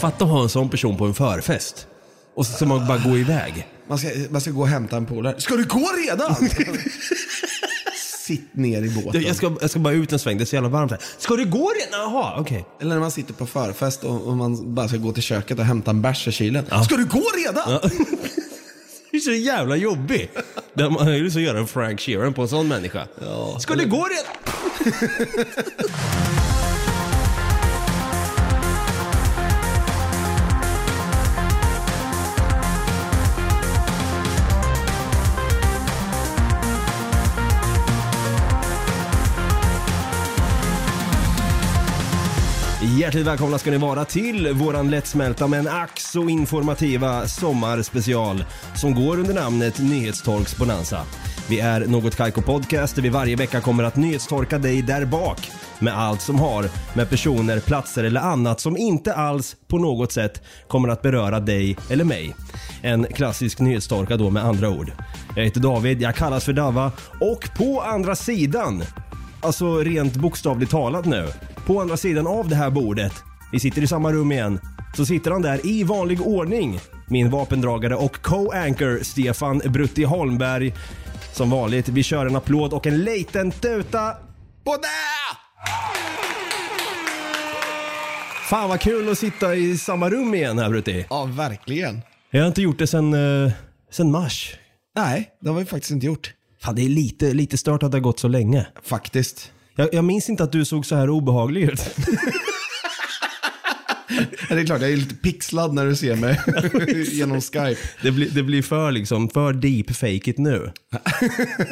Fatta att ha en sån person på en förfest. Och så ska man bara gå iväg. Man ska, man ska gå och hämta en polare. Ska du gå redan? Sitt ner i båten. Jag ska, jag ska bara ut en sväng, det är så jävla varmt här. Ska du gå redan? Jaha, okej. Eller när man sitter på förfest och, och man bara ska gå till köket och hämta en bärs i kylen. Ska du gå redan? Det är så jävla jobbig. Det- Man ju att göra en Frank Sheeran på en sån människa. Ska du gå redan? Hjärtligt välkomna ska ni vara till våran lättsmälta men ack så informativa sommarspecial som går under namnet Nyhetstorks Bonanza. Vi är Något Kaiko Podcast där vi varje vecka kommer att nyhetstorka dig där bak med allt som har med personer, platser eller annat som inte alls på något sätt kommer att beröra dig eller mig. En klassisk nyhetstorka då med andra ord. Jag heter David, jag kallas för Dava och på andra sidan Alltså rent bokstavligt talat nu. På andra sidan av det här bordet, vi sitter i samma rum igen, så sitter han där i vanlig ordning. Min vapendragare och co-anchor Stefan Brutti Holmberg. Som vanligt, vi kör en applåd och en liten tuta. På det! Fan vad kul att sitta i samma rum igen här Brutti. Ja, verkligen. Jag har inte gjort det sen, uh, sen mars. Nej, det har vi faktiskt inte gjort. Fan det är lite, lite stört att det har gått så länge. Faktiskt. Jag, jag minns inte att du såg så här obehaglig ut. Ja, Det är klart, jag är lite pixlad när du ser mig genom Skype. Det blir, det blir för liksom, för deep fake it nu.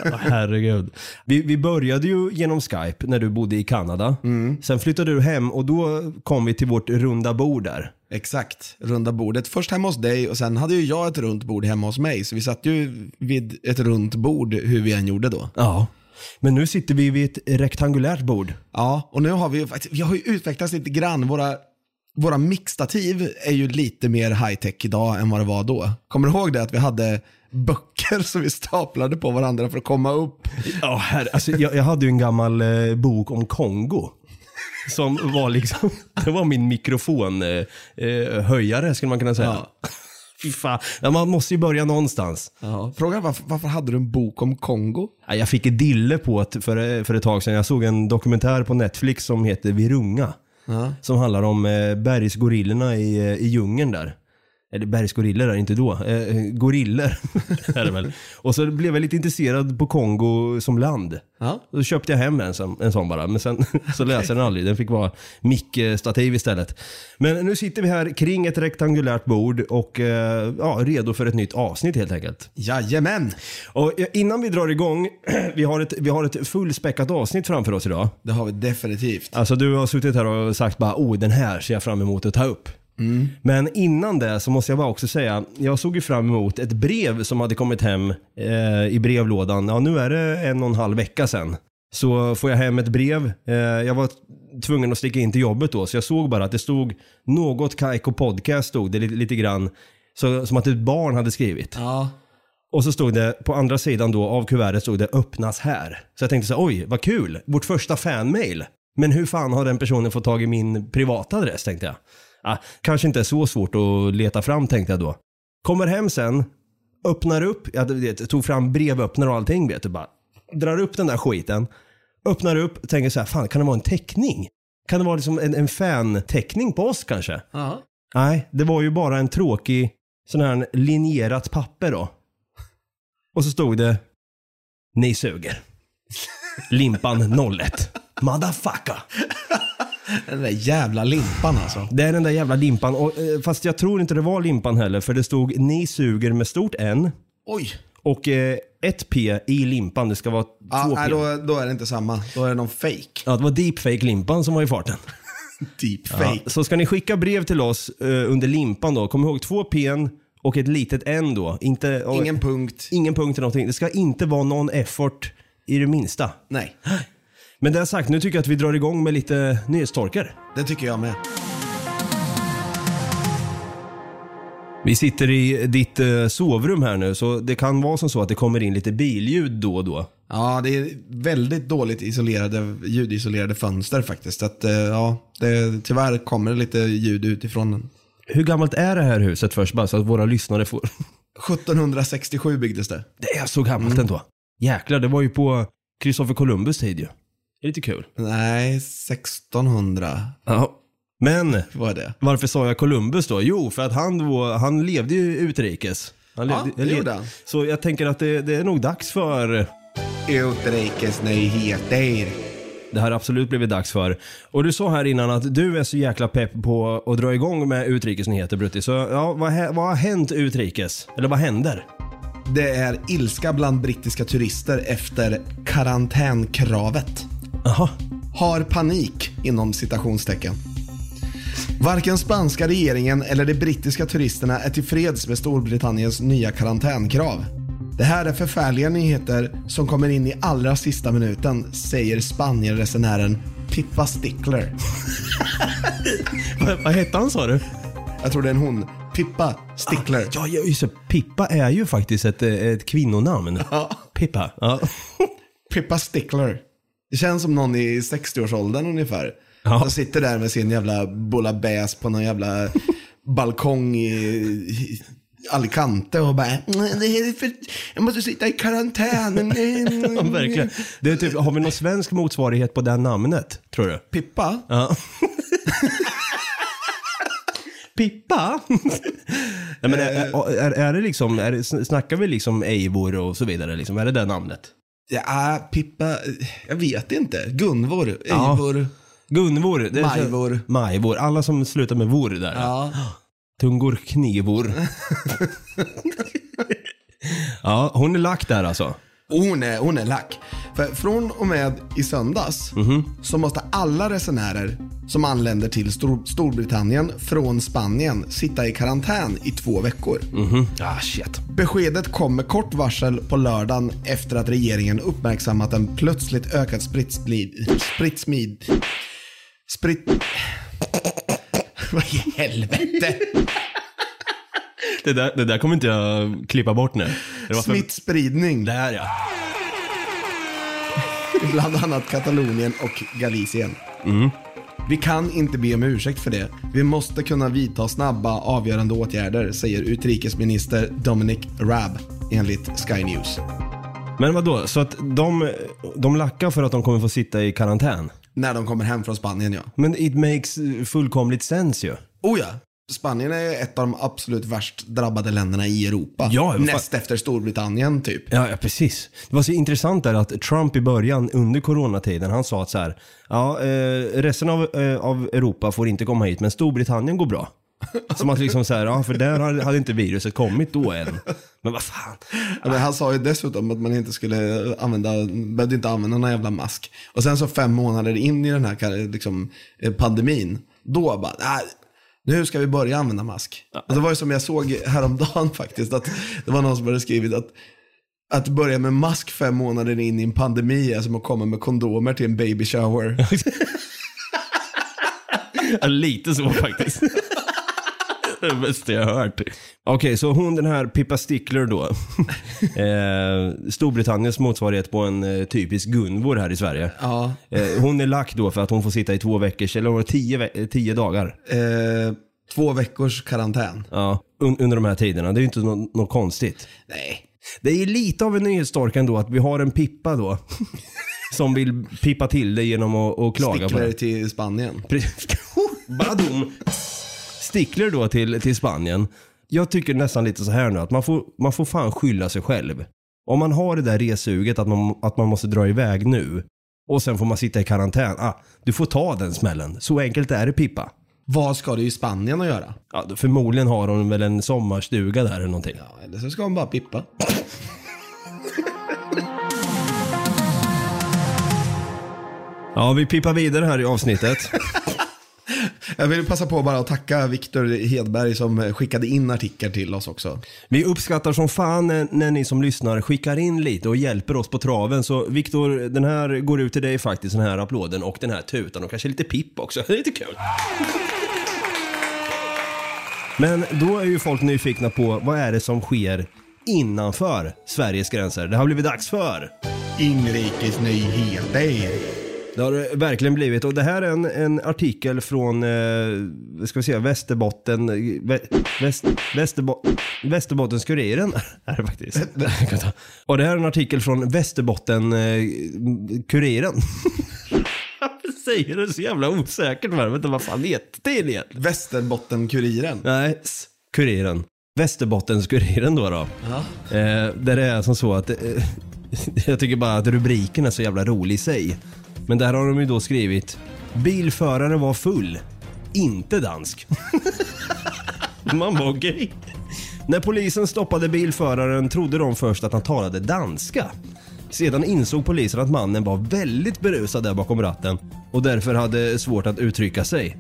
Ja, herregud. Vi, vi började ju genom Skype när du bodde i Kanada. Sen flyttade du hem och då kom vi till vårt runda bord där. Exakt, runda bordet. Först hemma hos dig och sen hade ju jag ett runt bord hemma hos mig. Så vi satt ju vid ett runt bord hur vi än gjorde då. Ja. Men nu sitter vi vid ett rektangulärt bord. Ja, och nu har vi ju faktiskt, vi har ju utvecklats lite grann. Våra, våra mixtativ är ju lite mer high-tech idag än vad det var då. Kommer du ihåg det att vi hade böcker som vi staplade på varandra för att komma upp? Ja, herre, alltså, jag, jag hade ju en gammal eh, bok om Kongo. Som var liksom, det var min mikrofonhöjare eh, eh, höjare, skulle man kunna säga. Ja. Fy fan. Ja, man måste ju börja någonstans. Ja. Frågan varför, varför hade du en bok om Kongo? Ja, Jag fick ett dille på det för, för ett tag sedan. Jag såg en dokumentär på Netflix som heter Virunga. Som handlar om eh, bergsgorillorna i, eh, i djungeln där. Eller bergsgorillor är det inte då. Eh, gorillor är det väl. Och så blev jag lite intresserad på Kongo som land. Ja. Då köpte jag hem en, en sån bara. Men sen så läste jag den aldrig. Den fick vara mickstativ istället. Men nu sitter vi här kring ett rektangulärt bord och eh, ja, redo för ett nytt avsnitt helt enkelt. Jajamän! Och eh, innan vi drar igång, vi har ett, vi har ett fullspäckat avsnitt framför oss idag. Det har vi definitivt. Alltså du har suttit här och sagt bara, oh den här ser jag fram emot att ta upp. Men innan det så måste jag bara också säga, jag såg ju fram emot ett brev som hade kommit hem eh, i brevlådan. Ja, nu är det en och en halv vecka sedan. Så får jag hem ett brev. Eh, jag var tvungen att sticka in till jobbet då, så jag såg bara att det stod något Kaiko podcast stod det lite, lite grann. Så, som att ett barn hade skrivit. Ja. Och så stod det på andra sidan då av kuvertet stod det öppnas här. Så jag tänkte så oj vad kul, vårt första fanmail. Men hur fan har den personen fått tag i min privata adress tänkte jag. Ah, kanske inte är så svårt att leta fram tänkte jag då. Kommer hem sen, öppnar upp, jag, tog fram brevöppnare och allting vet du bara. Drar upp den där skiten, öppnar upp, tänker så här, fan kan det vara en teckning? Kan det vara liksom en, en fan-teckning på oss kanske? Ja. Nej, det var ju bara en tråkig sån här linjerat papper då. Och så stod det Ni suger. Limpan 01. Motherfucker. Den där jävla limpan alltså. Det är den där jävla limpan. Och, eh, fast jag tror inte det var limpan heller. För det stod Ni suger med stort N. Oj. Och eh, ett P i limpan. Det ska vara Ja, två nej, P. då, då är det inte samma. Då är det någon fake. Ja, det var deepfake-limpan som var i farten. Deep fake. Ja, så ska ni skicka brev till oss eh, under limpan då. Kom ihåg två P och ett litet N då. Inte, Ingen punkt. Ingen punkt eller någonting. Det ska inte vara någon effort i det minsta. Nej, Men det sagt, nu tycker jag att vi drar igång med lite nyhetstorkar. det tycker jag med. Vi sitter i ditt eh, sovrum här nu, så det kan vara som så att det kommer in lite billjud då och då. Ja, det är väldigt dåligt isolerade, ljudisolerade fönster faktiskt. Så Att, eh, ja, det, tyvärr kommer det lite ljud utifrån Hur gammalt är det här huset först, bara så att våra lyssnare får... 1767 byggdes det. Det är så gammalt ändå. Jäklar, det var ju på Kristoffer Columbus tid ju. Det är lite kul. Nej, 1600 Ja. Men var det. varför sa jag Columbus då? Jo, för att han, då, han levde ju utrikes. Han Ja, det gjorde han. Så jag tänker att det, det är nog dags för... Utrikesnyheter. Det har absolut blivit dags för. Och du sa här innan att du är så jäkla pepp på att dra igång med utrikesnyheter Brutti. Så ja, vad, hä- vad har hänt utrikes? Eller vad händer? Det är ilska bland brittiska turister efter karantänkravet. Jaha. Har panik inom citationstecken. Varken spanska regeringen eller de brittiska turisterna är tillfreds med Storbritanniens nya karantänkrav. Det här är förfärliga nyheter som kommer in i allra sista minuten, säger Spanien-resenären Pippa Stickler. Vad, vad hette han sa du? Jag tror det är en hon. Pippa Stickler. Ja, ja, just det. Pippa är ju faktiskt ett, eh, ett kvinnonamn. Ja. Pippa. Ja. Pippa Stickler. Det känns som någon i 60-årsåldern ungefär. Ja. Som sitter där med sin jävla bouillabaisse på någon jävla balkong i i Alicante och bara "Mm, det är för, Jag måste sitta i karantän. Ja, verkligen. Det är typ, har vi någon svensk motsvarighet på det namnet, tror du? Pippa? Ja. Pippa? Nej, men är, är, är det liksom, är det, snackar vi liksom Eivor och så vidare? Liksom? Är det det namnet? Ja, Pippa. Jag vet inte. Gunvor, Ja. Eivor. Gunvor. Det är- Majvor. Majvor. Alla som slutar med vor där. Ja. Tungor, knivor. ja, hon är lagt där alltså. Och hon är, hon är lack. För från och med i söndags så måste alla resenärer som anländer till Stor- Storbritannien från Spanien sitta i karantän i två veckor. Mhm. Ah, shit. Beskedet kom med kort varsel på lördagen efter att regeringen uppmärksammat en plötsligt ökad spritsmid... Spritsmid... Sprit... Vad i helvete? Det där, det där kommer inte jag klippa bort nu. Det var för... Smittspridning. Där ja. bland annat Katalonien och Galicien. Vi kan inte be om ursäkt för det. Vi måste kunna vidta snabba, avgörande åtgärder, säger utrikesminister Dominic Raab enligt Sky News. Men vad då? så att de, de lackar för att de kommer få sitta i karantän? När de kommer hem från Spanien, ja. Men it makes fullkomligt sense ju. Oh ja. Spanien är ett av de absolut värst drabbade länderna i Europa. Ja, Näst efter Storbritannien, typ. Ja, ja, precis. Det var så intressant där att Trump i början under coronatiden, han sa att så här, ja, eh, resten av, eh, av Europa får inte komma hit, men Storbritannien går bra. Som att liksom så här, ja, för där hade, hade inte viruset kommit då än. Men vad fan. Ja, men han sa ju dessutom att man inte skulle använda, behövde inte använda någon jävla mask. Och sen så fem månader in i den här liksom, eh, pandemin, då bara, nej, nu ska vi börja använda mask. Och det var ju som jag såg häromdagen faktiskt, att det var någon som hade skrivit att att börja med mask fem månader in i en pandemi är som att komma med kondomer till en baby shower. Ja, lite så faktiskt. Det bästa jag har hört. Okej, så hon den här Pippa Stickler då. eh, Storbritanniens motsvarighet på en eh, typisk Gunvor här i Sverige. Ja. Eh, hon är lack då för att hon får sitta i två veckors, eller var det tio, ve- eh, tio dagar. Eh, två veckors karantän. Ja, un- under de här tiderna. Det är ju inte nå- något konstigt. Nej. Det är lite av en nyhetstork ändå att vi har en Pippa då. som vill pippa till det genom att, klaga på Stickler det. till Spanien. Badum. Stickler då till, till Spanien. Jag tycker nästan lite så här nu att man får, man får fan skylla sig själv. Om man har det där resuget att man, att man måste dra iväg nu och sen får man sitta i karantän. Ah, du får ta den smällen. Så enkelt är det Pippa. Vad ska du i Spanien att göra? Ja, förmodligen har hon väl en sommarstuga där eller någonting. Ja, eller så ska hon bara pippa. Ja, vi pippar vidare här i avsnittet. Jag vill passa på bara att tacka Viktor Hedberg som skickade in artikel till oss också. Vi uppskattar som fan när, när ni som lyssnar skickar in lite och hjälper oss på traven. Så Viktor, den här går ut till dig faktiskt, den här applåden och den här tutan och kanske lite pipp också. Det är lite kul. Men då är ju folk nyfikna på vad är det som sker innanför Sveriges gränser. Det har blivit dags för. Inrikesnyheter. Det har det verkligen blivit. Och det här är en, en artikel från, eh, ska vi säga, Västerbotten, vä, väst, Västerbo, Västerbottens-Kuriren. är det faktiskt. Och det här är en artikel från Västerbotten-Kuriren. Varför säger du så jävla osäkert? Jag vet inte vad fan heter det egentligen? Västerbotten-Kuriren. Nej, s- Kuriren. Västerbottens-Kuriren då. då. Ja. Eh, där det är som så att, eh, jag tycker bara att rubriken är så jävla rolig i sig. Men där har de ju då skrivit, bilföraren var full, inte dansk. Man var okej. När polisen stoppade bilföraren trodde de först att han talade danska. Sedan insåg polisen att mannen var väldigt berusad där bakom ratten och därför hade svårt att uttrycka sig.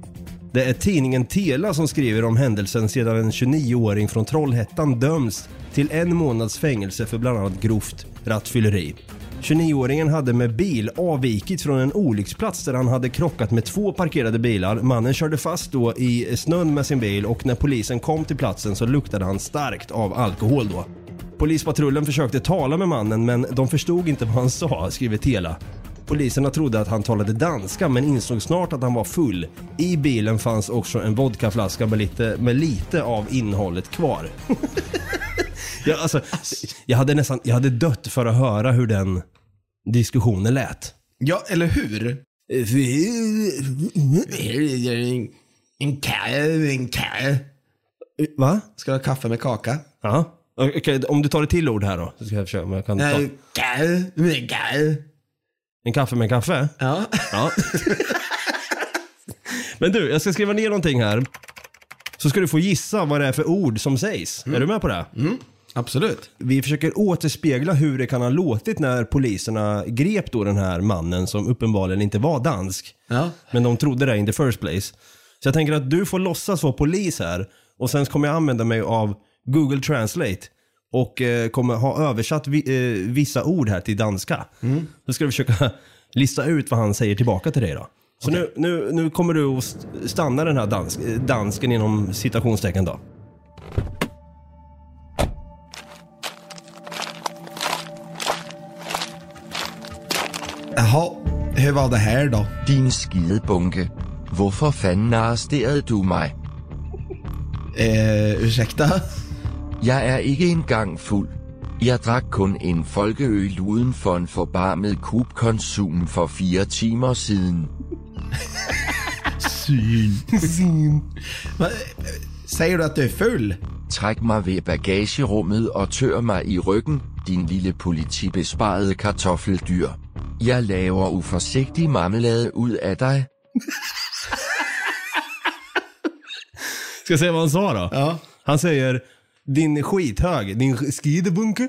Det är tidningen Tela som skriver om händelsen sedan en 29-åring från Trollhättan döms till en månads fängelse för bland annat grovt rattfylleri. 29-åringen hade med bil avvikit från en olycksplats där han hade krockat med två parkerade bilar. Mannen körde fast då i snön med sin bil och när polisen kom till platsen så luktade han starkt av alkohol då. Polispatrullen försökte tala med mannen men de förstod inte vad han sa, skriver Tela. Poliserna trodde att han talade danska men insåg snart att han var full. I bilen fanns också en vodkaflaska med lite, med lite av innehållet kvar. jag, alltså, jag hade nästan jag hade dött för att höra hur den diskussionen lät. Ja, eller hur? En kaffe, en kaffe. Va? Ska du ha kaffe med kaka? Ja. Okej, om du tar ett till ord här då. Så ska jag försöka om jag kan ta. Nej, kaffe med kaffe. En kaffe med kaffe? Ja. Ja. Men du, jag ska skriva ner någonting här. Så ska du få gissa vad det är för ord som sägs. Är du med på det? Absolut. Vi försöker återspegla hur det kan ha låtit när poliserna grep då den här mannen som uppenbarligen inte var dansk. Ja. Men de trodde det in the first place. Så jag tänker att du får låtsas vara polis här och sen kommer jag använda mig av Google Translate och eh, kommer ha översatt vi, eh, vissa ord här till danska. Då ska du försöka lista ut vad han säger tillbaka till dig då. Så nu, nu, nu kommer du att st- stanna den här dansk, eh, dansken inom citationstecken då. Jaha, hur var det här då? Din skidebunke. Hvorfor fanden arresterede du mig? Eh, ursäkta? Jeg er ikke engang fuld. Jeg drak kun en folkeøl uden for en forbarmet kubkonsum for fire timer siden. Va, eh, Säger du att du är full? Træk mig ved bagagerummet og tør mig i ryggen, din lille politibesparede kartoffeldyr. Jeg laver uforsigtig marmelade ud af dig. Ska jag säga vad han sa då? Ja. Han säger din skithög, din skidebunke.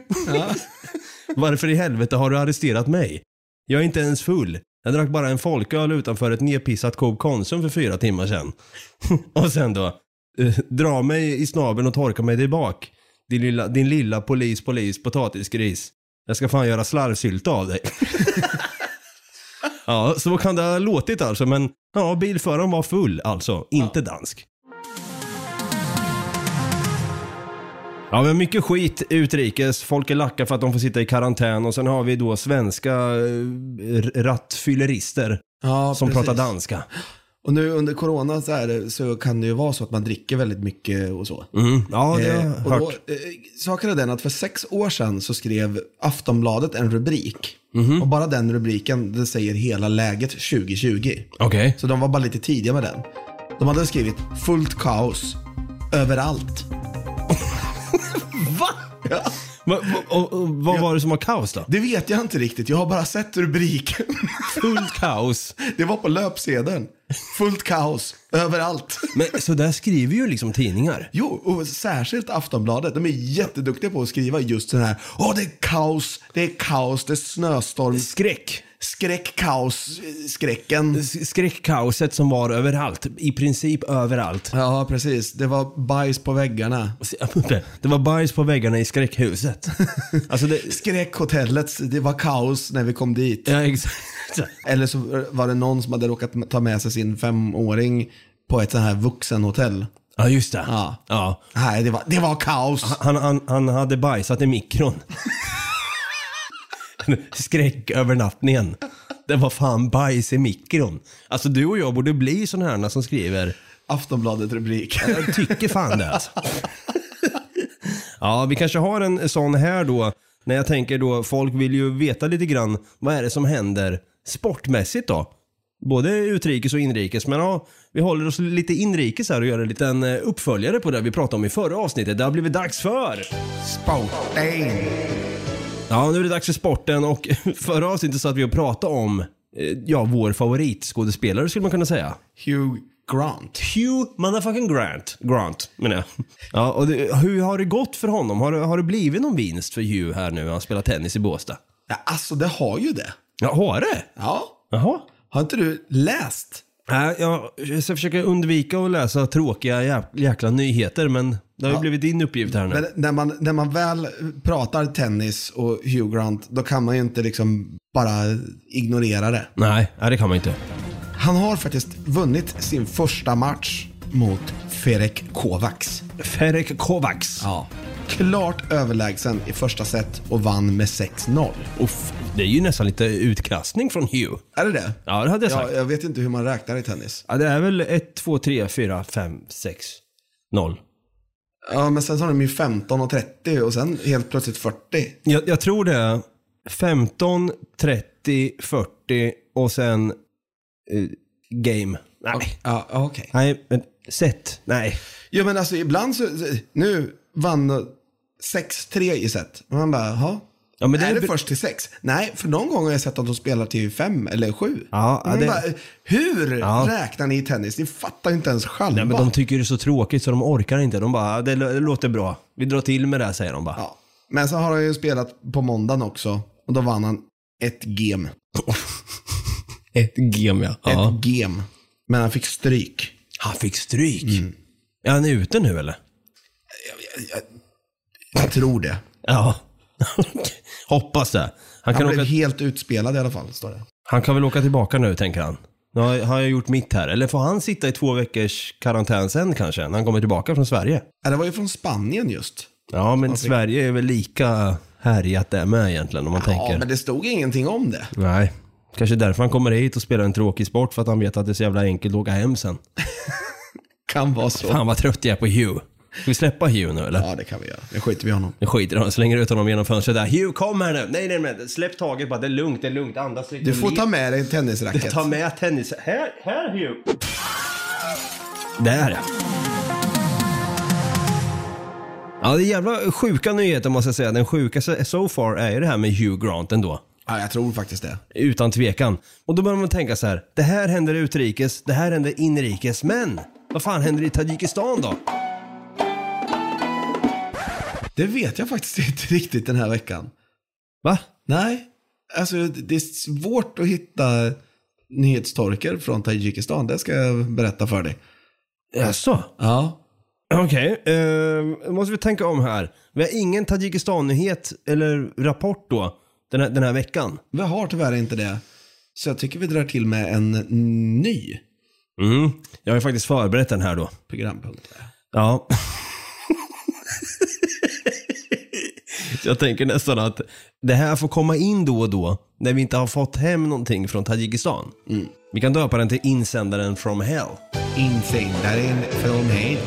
Varför i helvete har du arresterat mig? Jag är inte ens full. Jag drack bara en folköl utanför ett nedpissat Coop Konsum för fyra timmar sedan. och sen då, eh, dra mig i snabeln och torka mig där bak. Din lilla, din lilla polis, polis, potatisgris. Jag ska fan göra slarvsylta av dig. ja, så kan det ha låtit alltså, men ja, bilföraren var full alltså, inte dansk. Ja, men mycket skit utrikes. Folk är lacka för att de får sitta i karantän och sen har vi då svenska eh, rattfyllerister Ja, som precis. pratar danska. Och nu under corona så, är så kan det ju vara så att man dricker väldigt mycket och så. Mm. Ja, det har Eh, jag och hört. då, eh, saken är den att för sex år sedan så skrev Aftonbladet en rubrik. Mhm. Och bara den rubriken, det säger hela läget 2020. Okej. Så de var bara lite tidiga med den. De hade skrivit fullt kaos överallt. Va? Ja. Va, och, och, vad var det som var kaos då? Det vet jag inte riktigt, jag har bara sett rubriken. Fullt kaos. Det var på löpsedeln. Fullt kaos överallt. Men så där skriver ju liksom tidningar. Jo, och särskilt Aftonbladet. De är jätteduktiga på att skriva just den här. Åh, det är kaos, det är kaos, det är snöstorm, Skräck. skräck, kaos, eh, skräcken. Skräckkaoset som var överallt. I princip överallt. Ja, precis. Det var bajs på väggarna. Det var bajs på väggarna i skräckhuset. Alltså det... Skräckhotellet, det var kaos när vi kom dit. Ja, exakt. Eller så var det någon som hade råkat ta med sig sin femåring på ett sånt här vuxenhotell. Ja, just det. Ja. ja. Nej, det var, det var kaos. Han, han, han hade bajsat i mikron. Skräckövernattningen. Det var fan bajs i mikron. Alltså du och jag borde bli sådana här som skriver Aftonbladet-rubrik. Jag tycker fan det alltså. Ja, vi kanske har en sån här då. När jag tänker då, folk vill ju veta lite grann vad är det som händer sportmässigt då. Både utrikes och inrikes. Men ja, vi håller oss lite inrikes här och gör en liten eh, uppföljare på det vi pratade om i förra avsnittet. Det har blivit dags för... Sporten. Ja, nu är det dags för sporten och förra avsnittet så att vi och pratade om, eh, ja, vår favoritskådespelare skulle man kunna säga. Hugh Grant. Hugh motherfucking Grant. Grant, menar jag. Ja, och det, hur har det gått för honom? Har har det blivit någon vinst för Hugh här nu? Han spelar tennis i Båstad. Ja, alltså det har ju det. Ja, har det? Ja. Jaha. Har inte du läst? Nej, jag ska försöka undvika att läsa tråkiga jä jäkla nyheter, men det har ju blivit din uppgift här nu. Men när man, när man väl pratar tennis och Hugh Grant, då kan man ju inte liksom bara ignorera det. Nej, nej, det kan man inte. Han har faktiskt vunnit sin första match mot Ferek Kovacs. Ferek Kovacs. Ja. Klart överlägsen i första set och vann med 6-0. Uff, det är ju nästan lite utkastning från Hugh. Är det det? Ja, det hade jag Ja, sagt. jag vet inte hur man räknar i tennis. Ja, det är väl 1, 2, 3, 4, 5, 6, 0. Ja, men sen så har de ju 15 och 30 och sen helt plötsligt 40. Jag, jag tror det är 15, 30, 40 och sen eh, game. Nej. Ja, ja, okej. Nej, men set. Nej. Jo, men alltså ibland så, nu vann 6-3 i set. Och man bara, jaha. Ja, men det är är det först till 6? Nej, för någon gång har jag sett att de spelar till 5 eller 7. Ja, ja, det- bara, hur Ja. räknar ni i tennis? Ni fattar ju inte ens själva. Nej, men de tycker det är så tråkigt så de orkar inte. De bara, det, lå- det låter bra. Vi drar till med det här, säger de bara. ja. Men så har han ju spelat på måndagen också. Och då vann han ett game. Ett game ja. Ett game. Men han fick stryk. Han fick stryk. Är han ute nu eller? Jag tror det. Ja. Hoppas det. Han Han kan, blev åka, helt utspelad i alla fall, står det. han kan väl åka tillbaka nu, tänker han. Nu har jag gjort mitt här. Eller får han sitta i två veckors karantän sen kanske, när han kommer tillbaka från Sverige? Ja, det var ju från Spanien just. Ja, men Sverige är väl lika härjat det med egentligen om man tänker. Ja, men det stod ingenting om det. Nej, kanske därför han kommer hit och spelar en tråkig sport för att han vet att det är så jävla enkelt att åka hem sen. Kan vara så. Fan vad trött jag är på Hugh. Ska vi släppa Hugh nu eller? Ja, det kan vi göra. Nu skiter vi i honom. Nu skiter i honom, slänger ut honom genom fönstret där. Hugh kom här nu! Nej, nej, nej, släpp taget bara. Det är lugnt, det är lugnt. Andas lite. Du får ta med dig en tennisracket. Ta med tennis. Här, här Hugh! Där ja. Ja, det är jävla sjuka nyheter måste jag säga. Den sjukaste so far är ju det här med Hugh Grant ändå. Ja, jag tror faktiskt det. Utan tvekan. Och då börjar man tänka så här. Det här händer utrikes, det här händer inrikes. Men vad fan händer i Tadzjikistan då? Det vet jag faktiskt inte riktigt den här veckan. Va? Nej, alltså det är svårt att hitta nyhetstorkar från Tadzjikistan. Det ska jag berätta för dig. Jaså? Ja. Okej, okay. måste vi tänka om här. Vi har ingen Tadzjikistan-nyhet eller rapport då den här, den här veckan. Vi har tyvärr inte det. Så jag tycker vi drar till med en ny Mm. Jag har ju faktiskt förberett den här då. programpunkt. Ja. Så jag tänker nästan att det här får komma in då och då när vi inte har fått hem någonting från Tadzjikistan. Vi kan döpa den till insändaren from hell. Insändaren från Hej.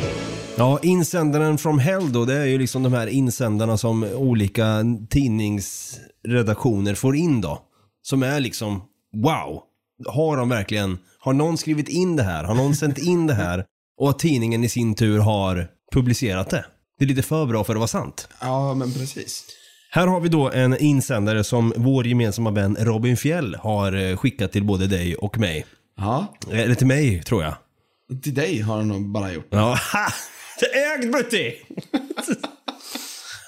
Ja, insändaren from hell då, det är ju liksom de här insändarna som olika tidningsredaktioner får in då. Som är liksom, wow, har de verkligen, har någon skrivit in det här? Har någon sänt in det här? Och att tidningen i sin tur har publicerat det. Det är lite för bra för att vara sant. Ja, men precis. Här har vi då en insändare som vår gemensamma vän Robin Fjell har eh, skickat till både dig och mig. Ja, Eller till mig, tror jag. till dig har han nog bara gjort. Ja, ha! Ägd Butti!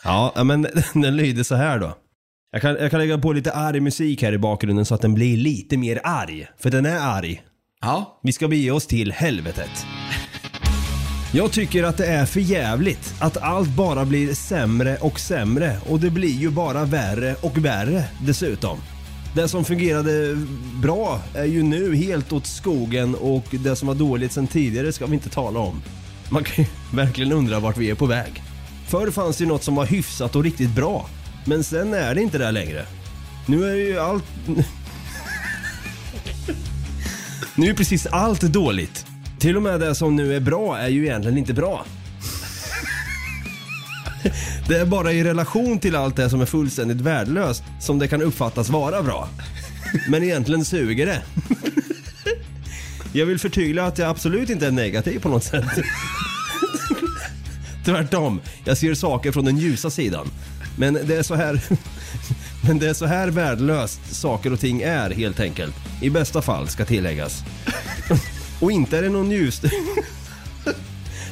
ja, ja, men den lyder så här då. Jag kan, jag kan lägga på lite arg musik här i bakgrunden så att den blir lite mer arg. För den är arg. Ja, Vi ska bege oss till helvetet. Jag tycker att det är för jävligt att allt bara blir sämre och sämre och det blir ju bara värre och värre dessutom. Det som fungerade bra är ju nu helt åt skogen och det som var dåligt sen tidigare ska vi inte tala om. Man kan ju verkligen undra vart vi är på väg. Förr fanns det ju något som var hyfsat och riktigt bra. Men sen är det inte där längre. Nu är ju allt... Nu är precis allt dåligt. Till och med det som nu är bra är ju egentligen inte bra. Det är bara i relation till allt det som är fullständigt värdelöst som det kan uppfattas vara bra. Men egentligen suger det. Jag vill förtydliga att jag absolut inte är negativ på något sätt. Tvärtom, jag ser saker från den ljusa sidan. Men det är så här Men det är så här värdelöst saker och ting är helt enkelt. I bästa fall ska tilläggas. Och inte är det någon ljus...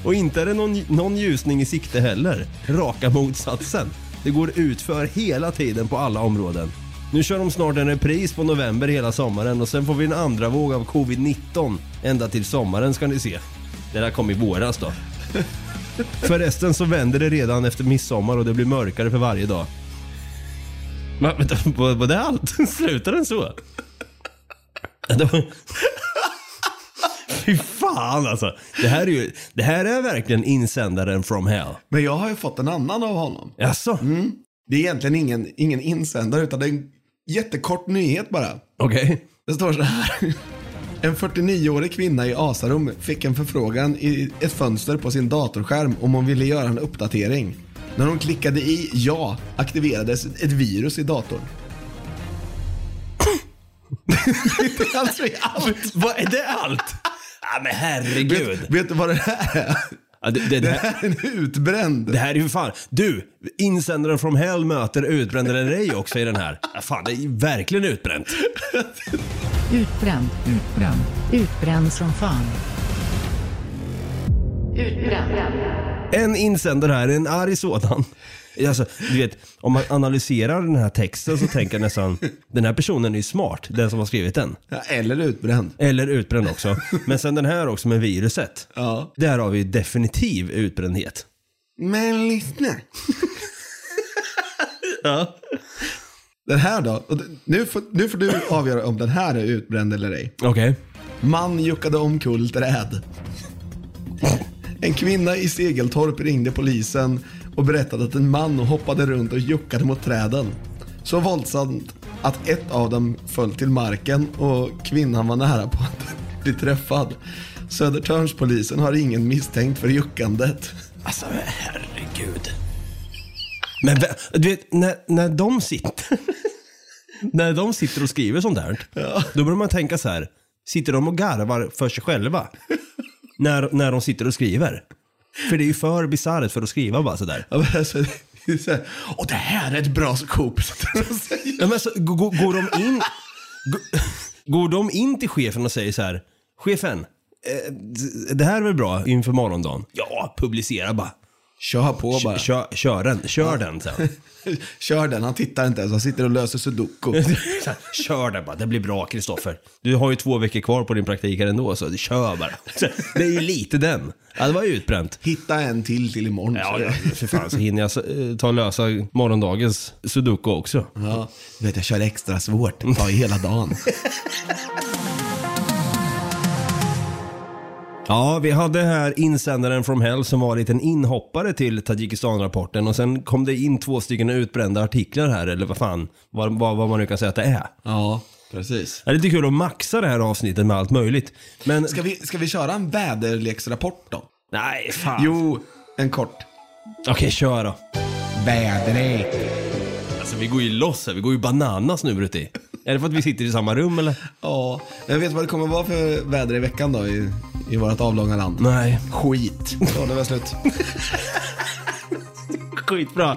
Och inte är det någon, någon ljusning i sikte heller. Raka motsatsen. Det går utför hela tiden på alla områden. Nu kör de snart en repris på november hela sommaren och sen får vi en andra våg av covid-19 ända till sommaren ska ni se. Det där kom i våras då. Förresten så vänder det redan efter midsommar och det blir mörkare för varje dag. Var, var det allt? Slutar den så? Fy fan alltså. Det här är ju, det här är verkligen insändaren from hell. Men jag har ju fått en annan av honom. Jaså? Det är egentligen ingen, ingen insändare utan det är en jättekort nyhet bara. Okej. Det står så här. En 49-årig kvinna i Asarum fick en förfrågan i ett fönster på sin datorskärm om hon ville göra en uppdatering. När hon klickade i ja aktiverades ett virus i datorn. det är alltså allt. Vad är det allt? Ja men herregud. Vet, vet du vad det här är? Ja, det, det, Det det, här är en utbränd. det här är ju fan. Du, insändaren from hell möter utbränd eller ej också i den här. Ja, fan, det är verkligen utbränt. Utbränd, utbränd, utbränd som fan. Utbränd. En insändare här, en arg sådan. Alltså, du vet, om man analyserar den här texten så tänker jag nästan, den här personen är ju smart, den som har skrivit den. Ja, eller utbränd. Eller utbränd också. Men sen den här också med viruset. Ja. Där har vi definitiv utbrändhet. Men lyssna. Ja. Den här då? Nu får, nu får du avgöra om den här är utbränd eller ej. Okej. Man juckade omkull träd. En kvinna i Segeltorp ringde polisen och berättade att en man hoppade runt och juckade mot träden. Så våldsamt att ett av dem föll till marken och kvinnan var nära på att bli träffad. Södertörnspolisen har ingen misstänkt för juckandet. Alltså herregud. Men du vet, när, när de sitter... när de sitter och skriver sånt där. Då börjar man tänka så här. Sitter de och garvar för sig själva? när, när de sitter och skriver. För det är ju för bisarrt för att skriva bara sådär. Ja, men alltså, det är så här, det här är ett bra scoop. Ja, men alltså, går, går de in... Går, går de in till chefen och säger så här. Chefen, eh, det här är väl bra inför morgondagen? Ja, publicera bara. Kör på bara. Kör, kör den, kör den sen. Kör den, han tittar inte ens, han sitter och löser sudoku. Kör den bara, det blir bra Kristoffer. Du har ju två veckor kvar på din praktik här ändå, så kör bara. Det är ju lite den. Ja, det var ju utbränt. Hitta en till till imorgon. Ja, för fan så hinner jag eh, ta och lösa morgondagens sudoku också. ja. Du vet, jag kör extra svårt. Det tar hela dagen. Ja, vi hade här insändaren from hell som var en liten inhoppare till Tadzjikistan-rapporten och sen kom det in två stycken utbrända artiklar här, eller vad fan, vad, vad, vad man nu kan säga att det är. Ja, precis. Det är lite kul att maxa det här avsnittet med allt möjligt. Men, Ska vi, ska vi köra en väderleksrapport då? nej fan. Jo, en kort. Okej, kör då. Väderlek. Alltså vi går ju loss här, vi går ju bananas nu Brutti. Är det för att vi sitter i samma rum eller? Ja, jag vet vad det kommer vara för väder i veckan då i, i vårt avlånga land. Nej. Skit. Så, det var slut. Skitbra.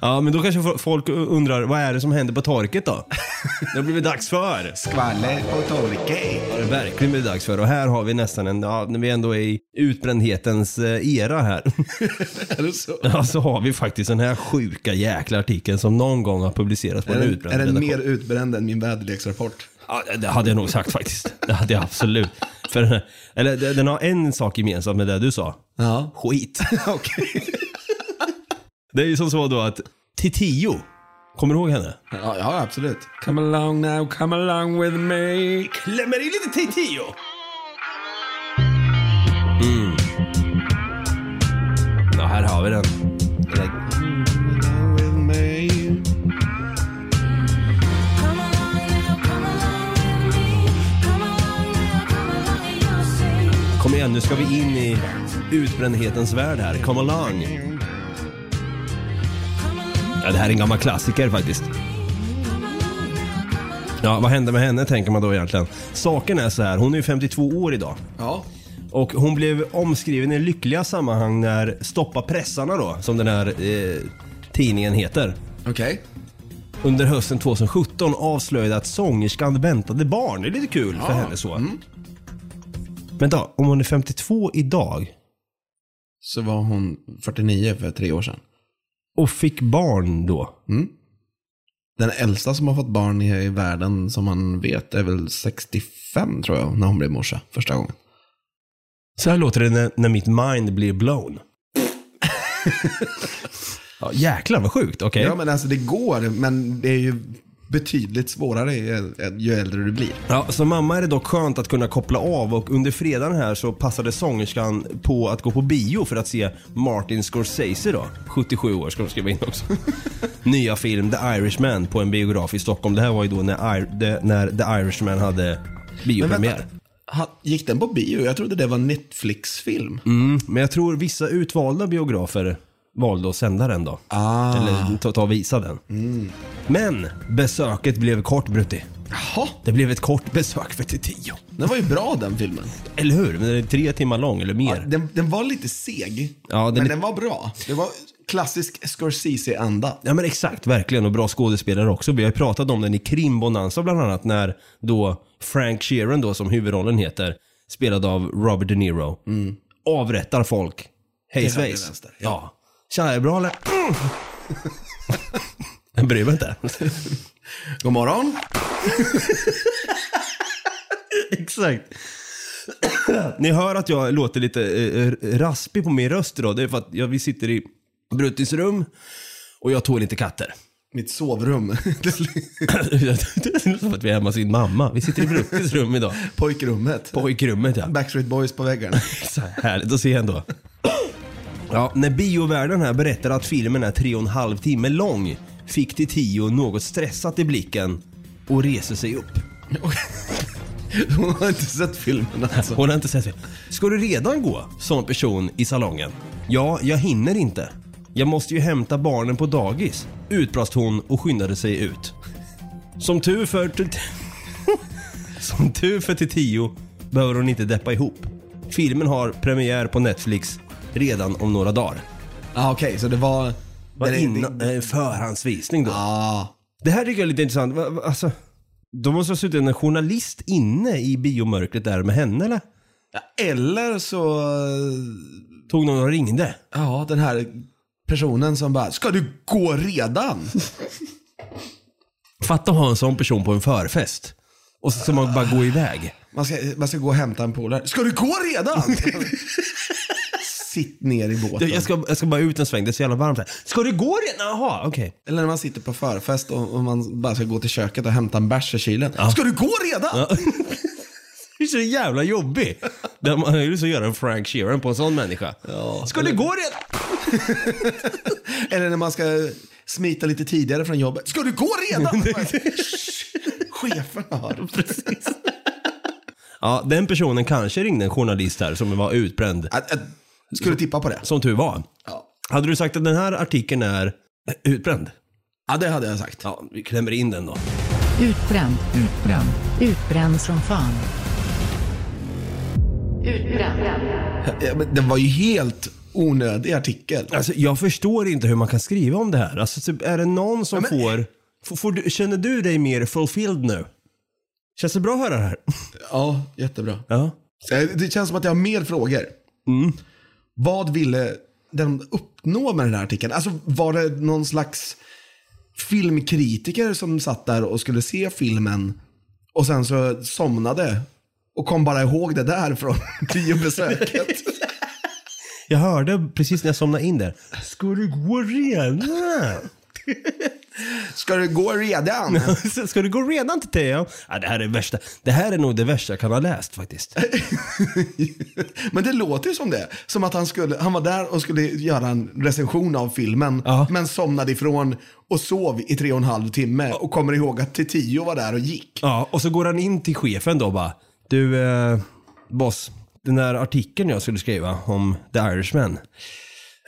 Ja, men då kanske fo- folk undrar, vad är det som händer på torket då? Det har blivit dags för. Skvaller på torket. Ja, det har verkligen blivit dags för. Och här har vi nästan en, ja, när vi ändå är i utbrändhetens eh, era här. Är det så? Ja, så har vi faktiskt den här sjuka jäkla artikeln som någon gång har publicerats på Är en utbränd är den redaktion. mer utbränd än min väderleksrapport? Ja, det hade jag nog sagt faktiskt. Det hade jag absolut. För den, här, eller, den den har en sak gemensamt med det du sa. Ja. Skit. Okej. Det är ju som så då att Titio, kommer du ihåg henne? Ja, ja, absolut. Come along now, come along with me. Klämmer i lite Titio. Mm. Ja, här har vi den. Den där- Come along with me. Come along now, come along with me. Come along now, come Nu ska vi in i utbrändhetens värld här. Come along. Ja, det här är en gammal klassiker faktiskt. Ja, vad hände med henne tänker man då egentligen. Saken är så här, hon är ju 52 år idag. Ja. Och hon blev omskriven i lyckliga sammanhang när Stoppa pressarna då, som den här eh, tidningen heter. Okej. Under hösten 2017 avslöjade att sångerskan väntade barn. Det är lite kul för henne så. Men då, om hon är 52 idag Så var hon 49 för tre år sedan. Och fick barn då. Den äldsta som har fått barn i, i världen som man vet är väl 65 tror jag, när hon blev morsa första gången. Så här låter det när, när mitt mind blir blown. ja, jäklar vad sjukt, okej. Ja men alltså det går, men det är ju betydligt svårare ju, ju äldre du blir. Ja, som mamma är det dock skönt att kunna koppla av och under fredagen här så passade sångerskan på att gå på bio för att se Martin Scorsese då. 77 år ska de skriva in också. Nya film The Irishman på en biograf i Stockholm. Det här var ju då när, Ir- det, när The Irishman hade biopremiär. Gick den på bio? Jag trodde det var Netflix-film. Mm, men jag tror vissa utvalda biografer valde att sända den då. Ah. Eller ta, ta och visa den. Men besöket blev kort Brutti. Jaha, Det blev ett kort besök för tio. den var ju bra den filmen. Eller hur? Den är tre timmar lång eller mer. Den, den var lite seg, Ja, den men är- den var bra. Det var klassisk Scorsese-anda. Ja men exakt, verkligen. Och bra skådespelare också. Vi har ju pratat om den i Krim Bonanza bland annat när då Frank Sheeran då som huvudrollen heter, spelad av Robert De Niro, avrättar folk. Hej vänster, Ja. Tja, är det bra eller? Mm. Jag bryr mig inte. God morgon. Exakt. Ni hör att jag låter lite eh, raspig på min röst idag. Det är för att jag, vi sitter i Bruttis rum och jag tål inte katter. Mitt sovrum. det är som att vi är hemma hos sin mamma. Vi sitter i Bruttis rum idag. Pojkrummet. Pojkrummet ja. Backstreet Boys på väggarna. Så här härligt att se ändå. Ja, när biovärlden här berättar att filmen är tre och en halv timme lång fick Tio något stressat i blicken och reser sig upp. Hon har inte sett filmen alltså. Hon har inte sett det. Ska du redan gå som person i salongen? Ja, jag hinner inte. Jag måste ju hämta barnen på dagis, utbrast hon och skyndade sig ut. Som tur för... Som tur för Tio behöver hon inte deppa ihop. Filmen har premiär på Netflix redan om några dagar. Ah, Okej, så det var... Var det- innan, eh, förhandsvisning då. Ah. Det här tycker jag är lite intressant. Va- va- Alltså, de måste ha suttit en journalist inne i biomörkret där med henne eller? Eller så... Tog någon och ringde? Ja, den här personen som bara, ska du gå redan? Fatta att ha en sån person på en förfest. Och så ska man bara gå iväg. Man ska, man ska gå och hämta en polare. Ska du gå redan? Sitt ner i båten. Jag ska, jag ska bara ut en sväng, det är så jävla varmt här. Ska du gå redan? Jaha, okej. Eller när man sitter på förfest och, och man bara ska gå till köket och hämta en bärs i kylen. Ska du gå redan? Det är så jävla jobbig. Man har ju att göra en Frank Sheeran på en sån människa. Ska du gå redan? Eller när man ska smita lite tidigare från jobbet. Ska du gå redan? Chefen har. Precis. Ja, den personen kanske ringde en journalist här som var utbränd. Att, att, du tippa på det? Som tur var. Ja. Hade du sagt att den här artikeln är utbränd? ja, det hade jag sagt. Ja, vi klämmer in den då. Utbränd, utbränd, utbränd som fan. Utbränd. Ja, men Den var ju helt onödig artikel. Alltså, jag förstår inte hur man kan skriva om det här. Alltså, typ, är det någon som Ja, men- får... får, får du, känner du dig mer fulfilled nu? Känns det bra att höra det här? Ja, jättebra. Ja. Så Det känns som att jag har mer frågor. Vad ville den uppnå med den här artikeln? Alltså var det någon slags filmkritiker som satt där och skulle se filmen och sen så somnade och kom bara ihåg det där från biobesöket? Jag hörde precis när jag somnade in där. Ska du gå redan? Ska du gå redan? Ska du gå redan till Theo? Ja, det här är värsta. Det här är nog det värsta jag kan ha läst faktiskt. Men det låter ju som det. Som att han, skulle, han var där och skulle göra en recension av filmen, Ja. men somnade ifrån och sov i tre och en halv timme och kommer ihåg att Tio var där och gick. Ja, och så går han in till chefen då och bara. Du, eh, boss. den där artikeln jag skulle skriva om The Irishman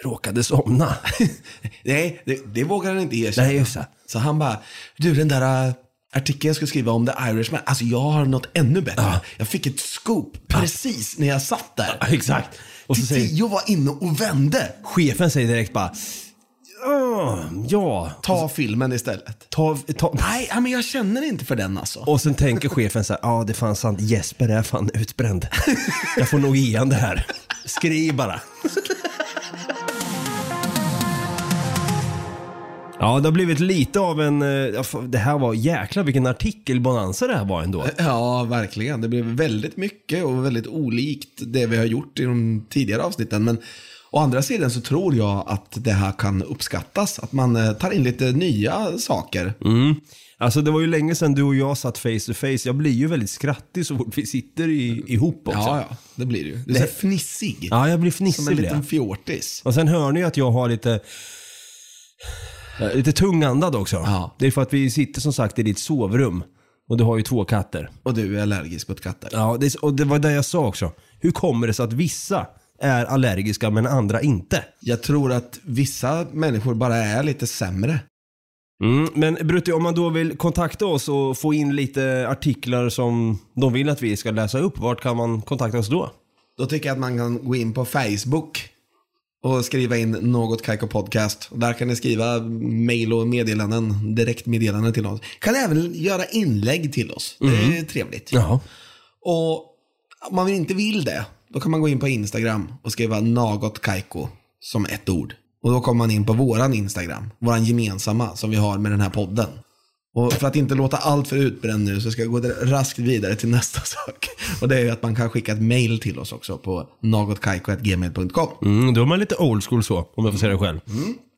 råkade somna. Nej, det, det vågar han inte erkänna. Nej, just det. Så han bara, du den där äh, artikeln jag skulle skriva om The Irishman, alltså jag har något ännu bättre. Jag fick ett scoop precis när jag satt där. Exakt. Och så säger Jag var inne och vände. chefen säger direkt bara "Ja, ja, Ta filmen istället. ta, ta. Nej, ja, men jag känner inte för den alltså. Och sen tänker chefen så här, ja det är fan sant, Jesper är fan utbränd. Jag får nog ge han det här. Skriv bara. Ja, det har blivit lite av en... eh, ja, f- Det här var jäkla vilken artikelbonanza det här var ändå. Ja, verkligen. Det blev väldigt mycket och väldigt olikt det vi har gjort i de tidigare avsnitten. Men å andra sidan så tror jag att det här kan uppskattas. Att man eh, tar in lite nya saker. Alltså det var ju länge sedan du och jag satt face to face. Jag blir ju väldigt skrattig så fort vi sitter i, ihop också. Ja, ja, det blir det ju. Du är så här fnissig. Ja, jag blir Som en fnissig blir liten fjortis. Och sen hör ni att jag har lite... eh, Lite tungandad också. Ja. Det är för att vi sitter som sagt i ditt sovrum. Och du har ju två katter. Och du är allergisk mot katter. Ja, det, och det var det jag sa också. Hur kommer det sig att vissa är allergiska men andra inte? Jag tror att vissa människor bara är lite sämre. Mm, men Brutti, om man då vill kontakta oss och få in lite artiklar som de vill att vi ska läsa upp, vart kan man kontakta oss då? Då tycker jag att man kan gå in på Facebook och skriva in något Kaiko Podcast. Där kan ni skriva mail och meddelanden, direktmeddelanden till oss. Kan även göra inlägg till oss. Det är trevligt. Ja. Och om man inte vill det, då kan man gå in på Instagram och skriva Nagot Kaiko som ett ord. Och då kommer man in på våran Instagram, våran gemensamma som vi har med den här podden. Och för att inte låta allt för utbränd nu så ska jag gå raskt vidare till nästa sak. Och det är ju att man kan skicka ett mail till oss också på nagotkaiko.gmail.com. Mm, då är man lite old school så, om jag får säga det själv.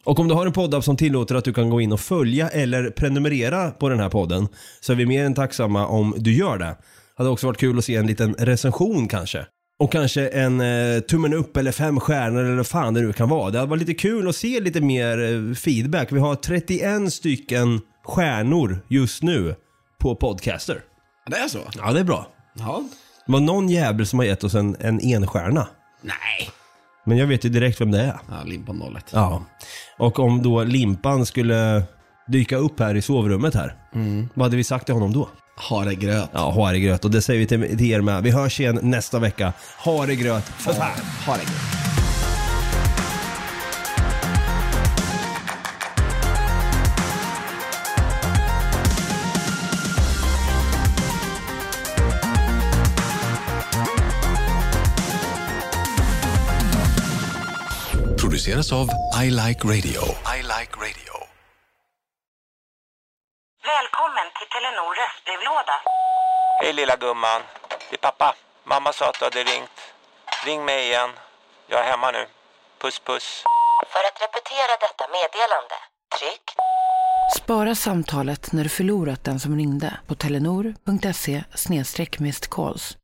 Och om du har en poddapp som tillåter att du kan gå in och följa eller prenumerera på den här podden så är vi mer än tacksamma om du gör det. Det hade också varit kul att se en liten recension kanske. Och kanske en eh, tummen upp eller fem stjärnor eller vad fan det nu kan vara. Det hade varit lite kul att se lite mer eh, feedback. Vi har 31 stycken stjärnor just nu på Podcaster. Det är så? Ja, det är bra. Ja. Det var någon jävel som har gett oss en, en enstjärna. Nej. Men jag vet ju direkt vem det är. Ja, limpan nollet. Ja. Och om då limpan skulle dyka upp här i sovrummet här. Vad hade vi sagt till honom då? Ha det gröt. Ja, ha det gröt. Och det säger vi till, er med. Vi hörs igen nästa vecka. Ha det gröt. För fan. Ha Produceras av I Like Radio. I Like Radio. Välkommen till Telenor röstbrevlåda. Hej lilla gumman. Det är pappa. Mamma sa att du hade ringt. Ring mig igen. Jag är hemma nu. Puss puss. För att repetera detta meddelande, tryck Spara samtalet när du förlorat den som ringde på telenor.se calls.